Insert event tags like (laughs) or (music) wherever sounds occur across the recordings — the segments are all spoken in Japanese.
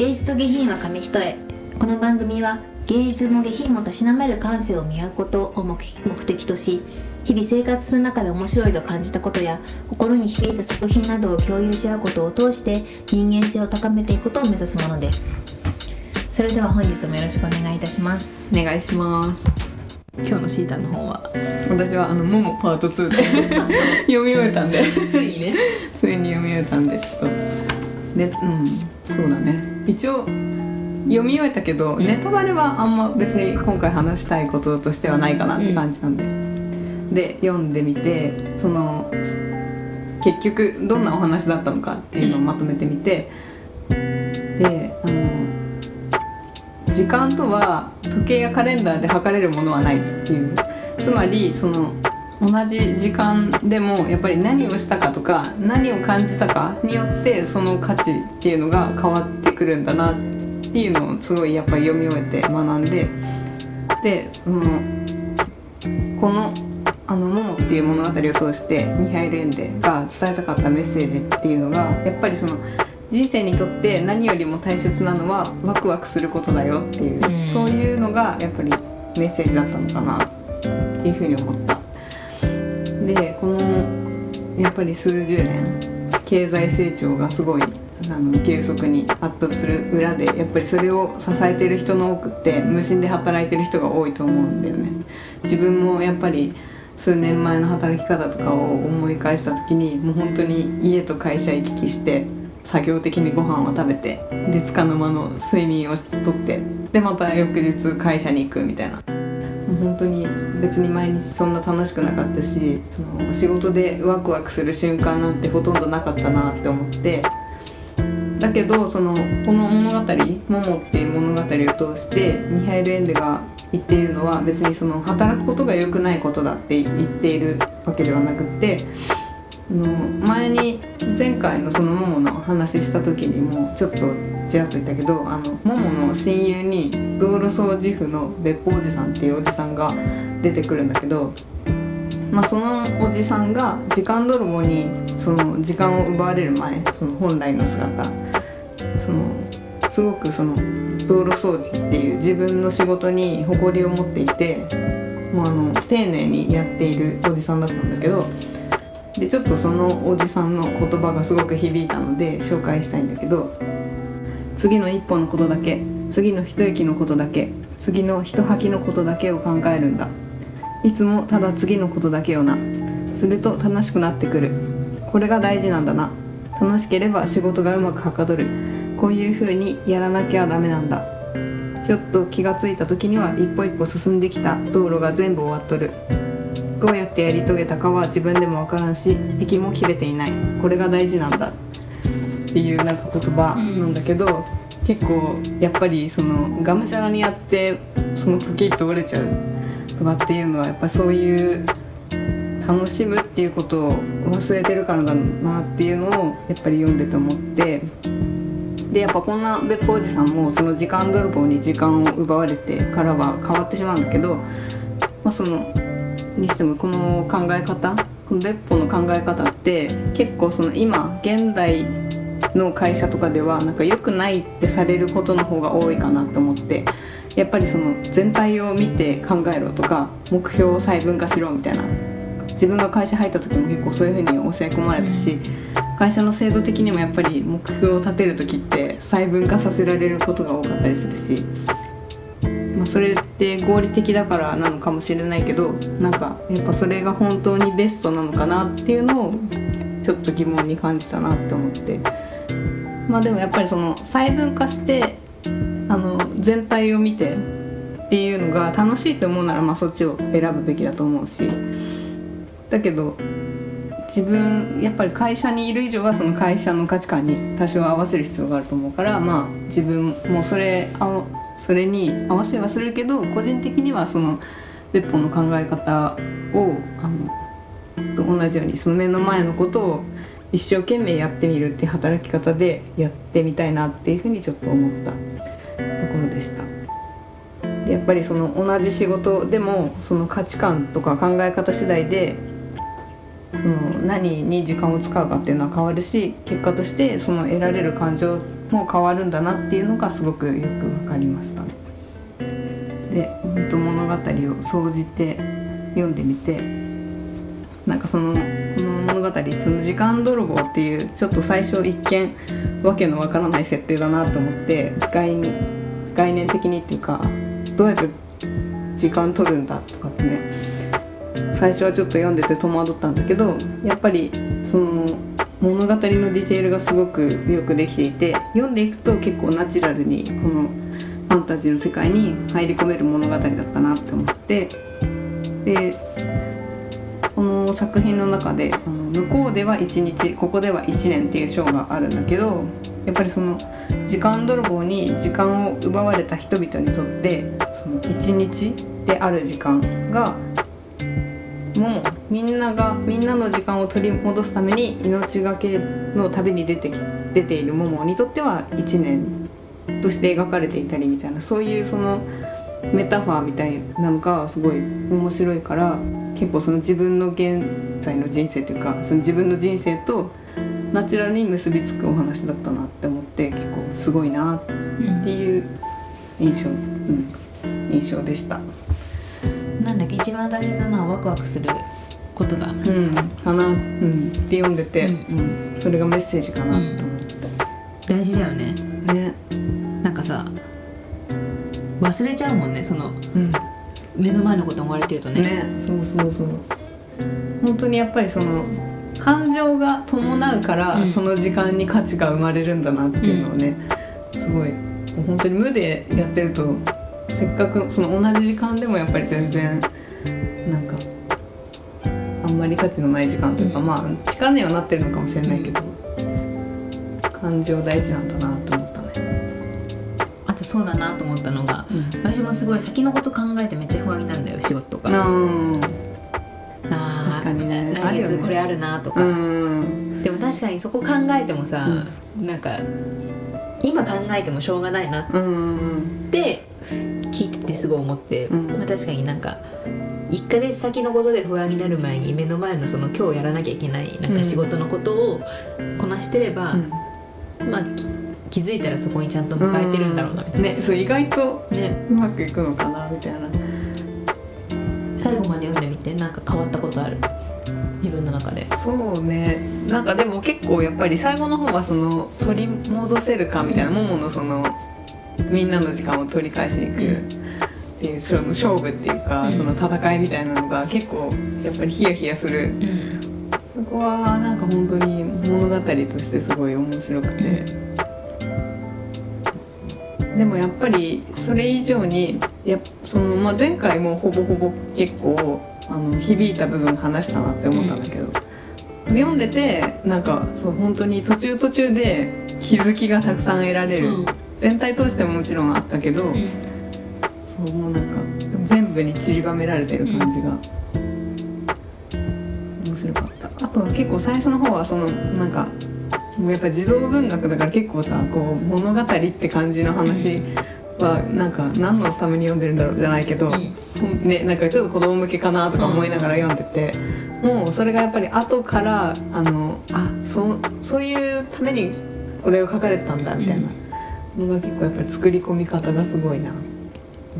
芸術と下品は紙一重。この番組は芸術も下品もたしなめる感性を磨くことを目目的とし日々生活する中で面白いと感じたことや心に響いた作品などを共有し合うことを通して人間性を高めていくことを目指すものです。それでは本日もよろしくお願いいたします。お願いします。今日のシータの本は？私はあの「モモパート2」で (laughs) 読み終えたんで。ついにね。ついに読み終えたんでちょっと。ねうんそうだね。一応読み終えたけど、ん。ネタバレはあんま別に今回話したいこととしてはないかなって感じなんで、で読んでみてその結局どんなお話だったのかっていうのをまとめてみて、であの時間とは時計やカレンダーで測れるものはないっていう。つまりその同じ時間でもやっぱり何をしたかとか何を感じたかによってその価値っていうのが変わってくるんだなっていうのをすごいやっぱり読み終えて学んででそのこの「あのモモ」っていう物語を通してミハイル・エンデが伝えたかったメッセージっていうのがやっぱりその人生にとって何よりも大切なのはワクワクすることだよっていう、うんそういうのがやっぱりメッセージだったのかなっていうふうに思った。でこのやっぱり数十年経済成長がすごいあの急速に発達する裏でやっぱりそれを支えてる人の多くって無心で働いてる人が多いと思うんだよね。自分もやっぱり数年前の働き方とかを思い返した時にもう本当に家と会社行き来して作業的にご飯を食べてでつかの間の睡眠をとってでまた翌日会社に行くみたいな。もう本当に別に毎日そんな楽しくなかったしその仕事でワクワクする瞬間なんてほとんどなかったなって思ってだけどそのこの物語「モモ」っていう物語を通してミハイル・エンデが言っているのは別にその働くことが良くないことだって言っているわけではなくっての前に前回のそのモモの話した時にもちょっとちらっと言ったけどあのモモの親友に道路掃除婦の別府おじさんっていうおじさんが出てくるんだけど、まあ、そのおじさんが時間泥棒にその時間を奪われる前その本来の姿そのすごくその道路掃除っていう自分の仕事に誇りを持っていてもうあの丁寧にやっているおじさんだったんだけどでちょっとそのおじさんの言葉がすごく響いたので紹介したいんだけど次の一歩のことだけ次の一息のことだけ次の一吐きのことだけを考えるんだ。いつもただ次のことだけよな。すると楽しくなってくる。これが大事なんだな。楽しければ仕事がうまくはかどる。こういう風にやらなきゃダメなんだ。ちょっと気がついた時には一歩一歩進んできた道路が全部終わっとる。どうやってやり遂げたかは自分でもわからんし息も切れていない。これが大事なんだっていうなんか言葉なんだけど、結構やっぱりそのがむしゃらにやってそのポキッと折れちゃうとかっていうのはやっぱりそういう楽しむっていうことを忘れてるからだなっていうのをやっぱり読んでて思って。でやっぱこんな別府おじさんもその時間泥棒に時間を奪われてからは変わってしまうんだけど、まあ、そのにしてもこの考え方この別府の考え方って結構その今現代の会社とかではなんか良くないってされることの方が多いかなと思ってやっぱりその全体を見て考えろとか目標を細分化しろみたいな。自分が会社入った時も結構そういう風に教え込まれたし会社の制度的にもやっぱり目標を立てる時って細分化させられることが多かったりするし、まあ、それって合理的だからなのかもしれないけどなんかやっぱそれが本当にベストなのかなっていうのをちょっと疑問に感じたなって思って。まあでもやっぱりその細分化してあの全体を見てっていうのが楽しいと思うならまあそっちを選ぶべきだと思うし。だけど自分やっぱり会社にいる以上はその会社の価値観に多少合わせる必要があると思うからまあ自分もそれあそれに合わせはするけど個人的にはその別本の考え方をあのと同じようにその目の前のことを一生懸命やってみるっていう働き方でやってみたいなっていうふうにちょっと思ったところでした。でやっぱりその同じ仕事でもその価値観とか考え方次第でその何に時間を使うかっていうのは変わるし結果としてその得られる感情っも変わるんだなっていうのがすごくよく分かりました。で本当物語を総じて読んでみてなんかそのこの物語その時間泥棒っていうちょっと最初一見わけのわからない設定だなと思って概概念的にっていうかどうやって時間取るんだとかってね最初はちょっと読んでて戸惑ったんだけどやっぱりその物語のディテールがすごくよくできていて読んでいくと結構ナチュラルにこのファンタジーの世界に入り込める物語だったなって思ってでこの作品の中であの向こうでは1日ここでは1年っていう章があるんだけどやっぱりその時間泥棒に時間を奪われた人々にとってその1日である時間がもうみんながみんなの時間を取り戻すために命がけの旅に出てき出ているモモにとっては1年として描かれていたりみたいなそういうそのメタファーみたいなのがすごい面白いから結構その自分の現在の人生というかその自分の人生とナチュラルに結びつくお話だったなって思って結構すごいなっていう印象、うん、印象でした。なんだっけ一番大切なのはワクワクすることだ。うん、かな、うん、って読んでて、ううん。それがメッセージかな。と思って、大事だよね。ね、なんかさ忘れちゃうもんね。そのうん、目の前のこと思われてるとね。ね、そうそうそう。本当にやっぱりその感情が伴うから、うん。その時間に価値が生まれるんだなっていうのをね、すごい本当に無でやってるとせっかくその同じ時間でもやっぱり全然なんかあんまり価値のない時間というか、うん。まあ力にはなってるのかもしれないけど、感情大事なんだなと思ったね。あとそうだなと思ったのがうん。私もすごい先のこと考えてめっちゃ不安になるんだよ仕事とかうんあー。確かにね。来月これあるなとか、うん。でも確かにそこ考えてもさ、なんか今考えてもしょうがないなっうん。て聞いててすごい思って、うん。まあ、確かになんか1ヶ月先のことで不安になる前に目の前のその今日やらなきゃいけないなんか仕事のことをこなしてれば、まあき気づいたらそこにちゃんと迎えてるんだろうなみたいねそう意外とな、ね、うまくいくのかなみたいな。最後まで読んでみてなんか変わったことある？自分の中で。そうね。なんかでも結構やっぱり最後の方はその取り戻せるかみたいな、うん。もものそのみんなの時間を取り返しに行くっていうその勝負っていうか、うん。その戦いみたいなのが結構やっぱりヒヤヒヤする。うんそこはなんか本当に物語としてすごい面白くて。でもやっぱりそれ以上にやっその、まあ、前回もほぼほぼ結構あの響いた部分話したなって思ったんだけど、読んでてなんかそう本当に途中途中で気づきがたくさん得られる、うん。全体通してももちろんあったけど、うんそうもうなんか全部に散りばめられてる感じが、面白かったあとは結構最初の方はそのなんかもうやっぱ児童文学だから結構さこう物語って感じの話はなんか何のために読んでるんだろうじゃないけど、うんねなんかちょっと子供向けかなとか思いながら読んでて、もうそれがやっぱり後からあのあそそういうためにこれを書かれてたんだみたいなのが結構やっぱり作り込み方がすごいな。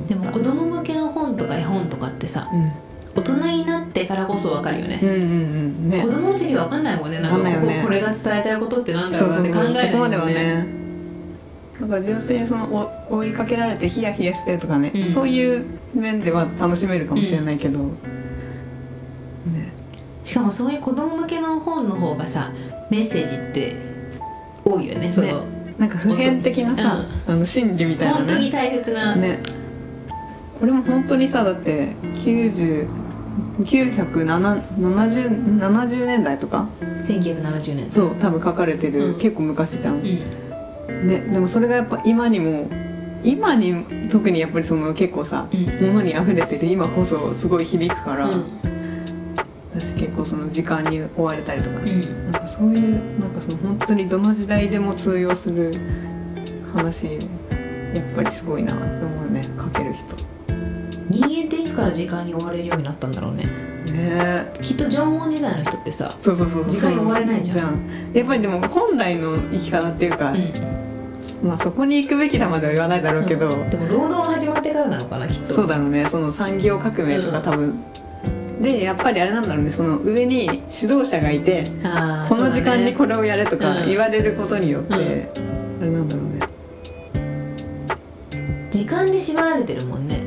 でも子供向けの本とか絵本とかってさうん。大人になってからこそ分かるよね。うんうんうん。ね。子供の時は分かんないもんね。なんかこここれが伝えたいことってなんだそうそうろうなって考えそこまではないもんね。ねなんか純粋にそのお追いかけられてヒヤヒヤしてとかね、うん。そういう面では楽しめるかもしれないけど、ね。しかもそういう子供向けの本の方がさメッセージって多いよねその、なんか普遍的なさ、あの心理みたいな本当にね大切な、ねこれも本当にさだって90 970 70年代とか？1970年そう多分書かれてる、うん。結構昔じゃん、うん。ね、でもそれがやっぱ今にも今に特にやっぱりその結構さ、うん。物に溢れてて今こそすごい響くから、うん。私結構その時間に追われたりとかね、うん。なんかそういうなんかその本当にどの時代でも通用する話やっぱりすごいなって思うね書ける人人間っていつから時間に追われるようになったんだろうね。ね。きっと縄文時代の人ってさそうそうそう時間に追われないじゃん。んやっぱりでも本来の生き方っていうか、うん。まあそこに行くべきだまでは言わないだろうけど、うん。でも労働が始まってからなのかなきっと。そうだろうね。その産業革命とか多分、でやっぱりあれなんだろうね。その上に指導者がいてこの時間にこれれをやれとかうん。言われることによって、うん。あれなんだろうね。時間で縛られてるもんね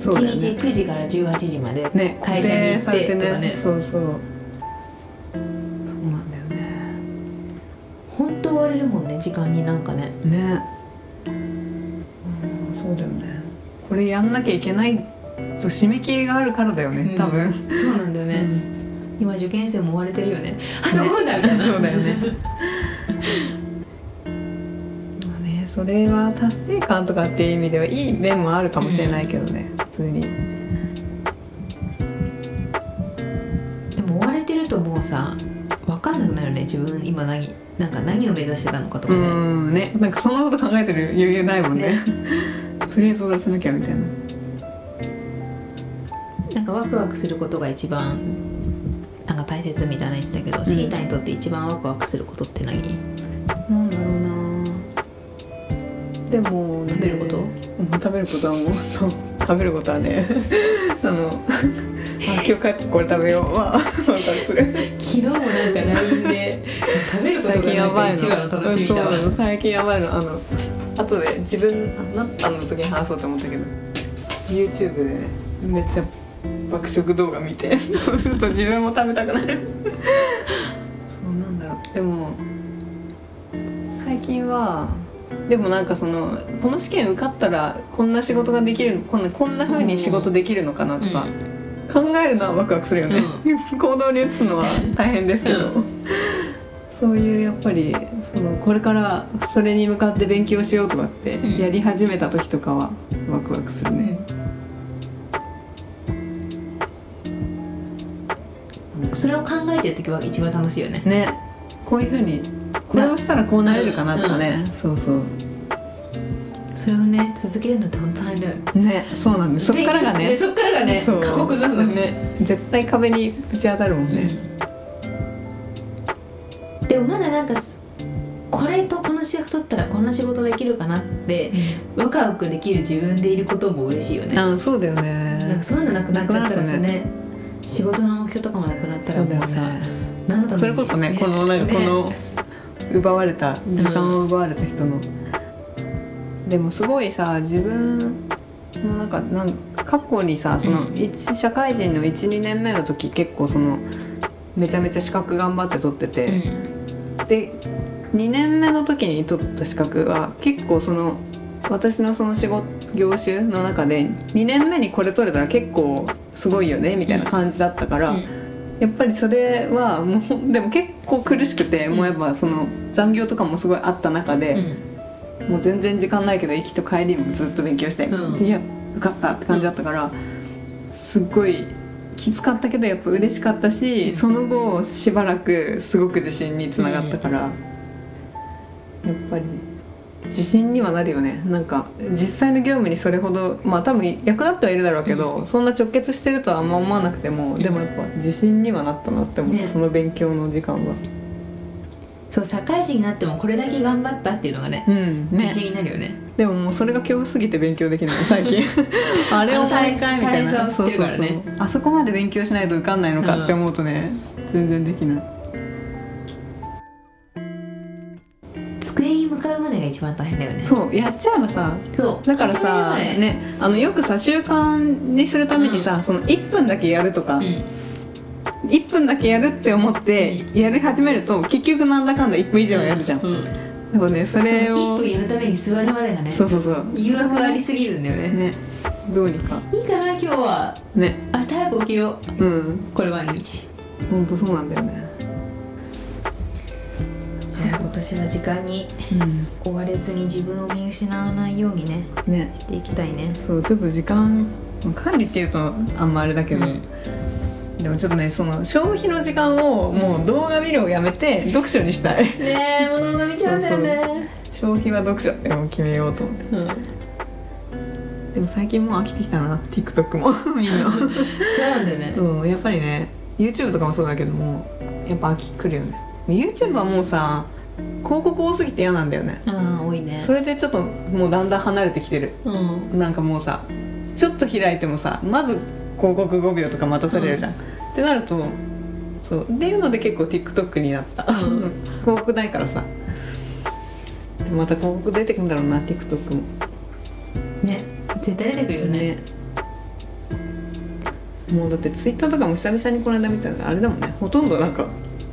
そうだよ1日ね9時から18時までね会社に行ってとかね。そうそう。そうなんだよね。本当追われるもんね時間になんかね。ね。うんそうだよね。これやんなきゃいけないと締め切りがあるからだよね多分、うんそうなんだよね、うん。今受験生も追われてるよね。あと5分だみたいなそうだよね。(laughs) まあねそれは達成感とかっていう意味ではいい面もあるかもしれないけどね、普通に。でも追われてるともうさ分かんなくなるね自分今何なんか何を目指してたのかとかね、うんね。なんかそんなこと考えてる余裕ないもんね。(laughs) とりあえず終わらせなきゃみたいな。なんかワクワクすることが一番なんか大切みたいな言ってたけど、シータにとって一番ワクワクすることって何？なんだろうな。でも、ね、食べること？うん食べることはもうそう食べることはね (laughs) あのあ今日帰ってこれ食べよう。は分かるそれ。昨日もなんか LINE で食べることがなんかやばいの一番の楽しみだわ。最近やばいのあの後で自分あなったの時に話そうと思ったけど YouTube でねめっちゃ爆食動画見て (laughs) そうすると自分も食べたくなる。(laughs) そうなんだろう。でも最近はでもなんかそのこの試験受かったらこんな仕事ができるこんなこんな風に仕事できるのかなとか、考えるのはワクワクするよね、(laughs) 行動に移すのは大変ですけど、うん。(laughs) そういうやっぱりそのこれからそれに向かって勉強しようとかってうん。やり始めた時とかはワクワクするね、うん。それを考えてる時は一番楽しいよね。ね。こういうふうにこれをしたらこうなれるかなとかね、そうそう。それをね続けるのって本当大変ねねそうなんです。そっからがね。そっからがね過酷なんだねね絶対壁にぶち当たるもんね、でもまだなんかすこれとこの資格取ったらこんな仕事できるかなってワクワクできる自分でいることも嬉しいよね。あそうだよなんねかそういうのなくなっちゃったらさね仕事の目標とかもなくなったらもうさね。何のためにそれこそね。このなんかこの奪われた時間を奪われた人の、でもすごいさ自分のなんかなん過去にさその、うん。一社会人の12年目の時結構そのめちゃめちゃ資格頑張って取ってて、で2年目の時に取った資格は結構その私のその仕事業種の中で2年目にこれ取れたら結構すごいよねみたいな感じだったから、うんやっぱりそれはもうでも結構苦しくて、うん。もうやっぱその残業とかもすごいあった中で、もう全然時間ないけど行きと帰りもずっと勉強して、うん。いや受かったって感じだったから、すっごいきつかったけどやっぱ嬉しかったし、うん。その後しばらくすごく自信につながったから、やっぱり自信にはなるよね。なんか実際の業務にそれほどまあ多分役立ってはいるだろうけど、そんな直結してるとはあんま思わなくても、でもやっぱ自信にはなったなって思った、ね。その勉強の時間は。そう社会人になってもこれだけ頑張ったっていうのがねうん。ね。自信になるよね。でももうそれが恐怖すぎて勉強できない最近。(laughs) あれを毎回みたいな。ね。そうそうそう。あそこまで勉強しないと受かんないのかって思うとね、全然できない一番大変だよね。そうやっちゃえばさ。そう。だからさねあのよくさ習慣にするためにさ、その1分だけやるとか、うん。1分だけやるって思ってやり始めると結局なんだかんだ1分以上やるじゃん、うん。でもねそそれをの1分やるために座るまでがねそうそうそう。誘惑がありすぎるんだよね。ね。どうにか。いいかな今日は。ね。明日早く起きよう。うん。これ毎日。ほんとそうなんだよねじゃあ今年は時間に追われずに自分を見失わないようにねうんね。していきたいね。そうちょっと時間管理っていうとあんまあれだけど、うん。でもちょっとねその消費の時間をもう動画見るをやめて読書にしたい。ねえもう動画見ちゃうんだよね。消費は読書ってもう決めようと思って。うん。でも最近もう飽きてきたな TikTok も (laughs) みんな。そうなんだよね。うんやっぱりね YouTube とかもそうだけどもやっぱ飽きくるよね YouTube はもうさ広告多すぎて嫌なんだよね。ああ多いね。それでちょっともうだんだん離れてきてる。うん。なんかもうさちょっと開いてもさまず広告5秒とか待たされるじゃん、ってなるとそうっていうので結構 TikTok になった、うん。広告ないからさ。また広告出てくんだろうな TikTok も。ね絶対出てくるよね。もうだって Twitter とかも久々にこの間見たらあれだもんね。ほとんどなんか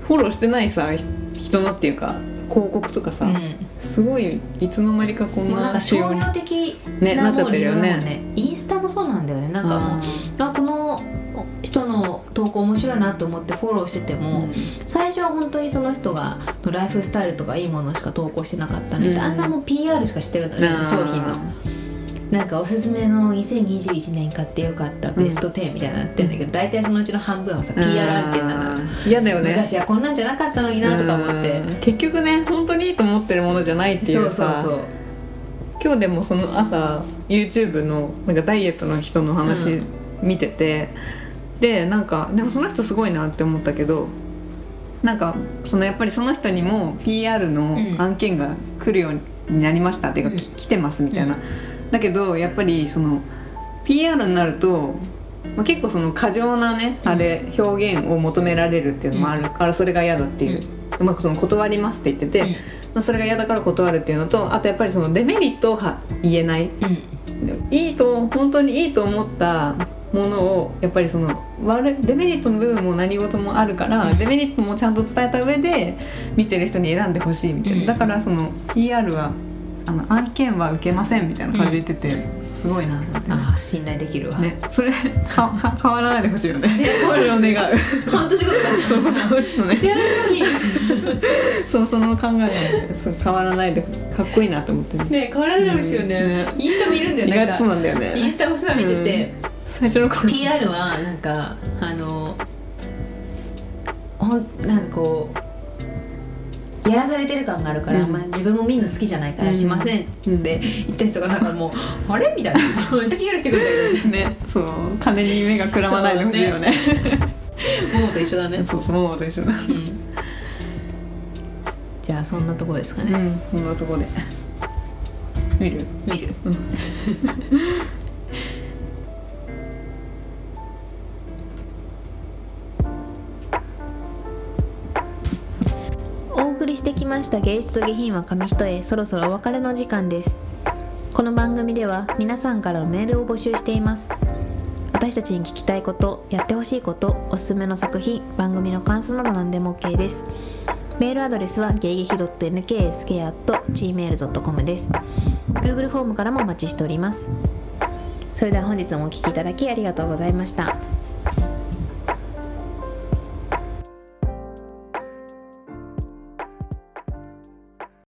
フォローしてないさひ人のっていうか広告とかさ、うん。すごいいつの間にかこんもうなんなか商業に的ねなっちゃってるよね。ねインスタもそうなんだよね。なんかもうああこの人の投稿面白いなと思ってフォローしててーも、最初は本当にその人がのライフスタイルとかいいものしか投稿してなかったのに、うん。あんなもう PR しかしてないあー。商品のなんかおすすめの2021年買ってよかったベスト10みたいなのやってるんだけど、大体そのうちの半分はさ PR 案件なの嫌だよね。昔はこんなんじゃなかったのになとか思って。うん。結局ね本当にいいと思ってるものじゃないっていそううさそうそう。今日でもその朝 YouTube のなんかダイエットの人の話うん。見てて、でなんかでもその人すごいなって思ったけどなんかそのやっぱりその人にも PR のうん。案件が来るようになりました。っていうか、来てますみたいな、うんだけどやっぱりその PR になると、まあ、結構その過剰なねあれ表現を求められるっていうのもあるからそれが嫌だっていう、うまくその断りますって言ってて、うん。まあ、それが嫌だから断るっていうのとあとやっぱりそのデメリットをは言えない。うん。いいと本当にいいと思ったものをやっぱりその悪いデメリットの部分も何事もあるからデメリットもちゃんと伝えた上で見てる人に選んでほしいみたいな、うん。だからその PR はあの案件は受けませんみたいな感じで言ってて、すごいなねああ信頼できるわ、ねそれかか変わらないでほしいよね。ね。これを願う。半年後とかそうそうそううちのね。そうその考えそう変わらないでかっこいいなと思ってね。ね変わらないですよね、ね。インスタもいるんだよ。意外とそうなんだよね。インスタもさ見てて、最初の頃。PR はなんかあのほんなんかこうやらされてる感があるから、うん。まあ、自分も見るの好きじゃないからうんしませんって言った人がなんかもう「(laughs) あれ?」みたいな「めっちゃ PR してくれたけね。そう金に目がくらまないでほしいよね。どももと一緒だね、そうそう桃と一緒だ。うん、じゃあそんなところですかね、うんこんなとこで。見る？見る。うん送りしてきました芸術と下品は紙一重そろそろお別れの時間です。この番組では皆さんからのメールを募集しています。私たちに聞きたいことやってほしいことおすすめの作品番組の感想など何でも OK です。メールアドレスはゲイゲヒ .nksk.gmail.com です。Google フォームからもお待ちしております。それでは本日もお聴きいただきありがとうございました。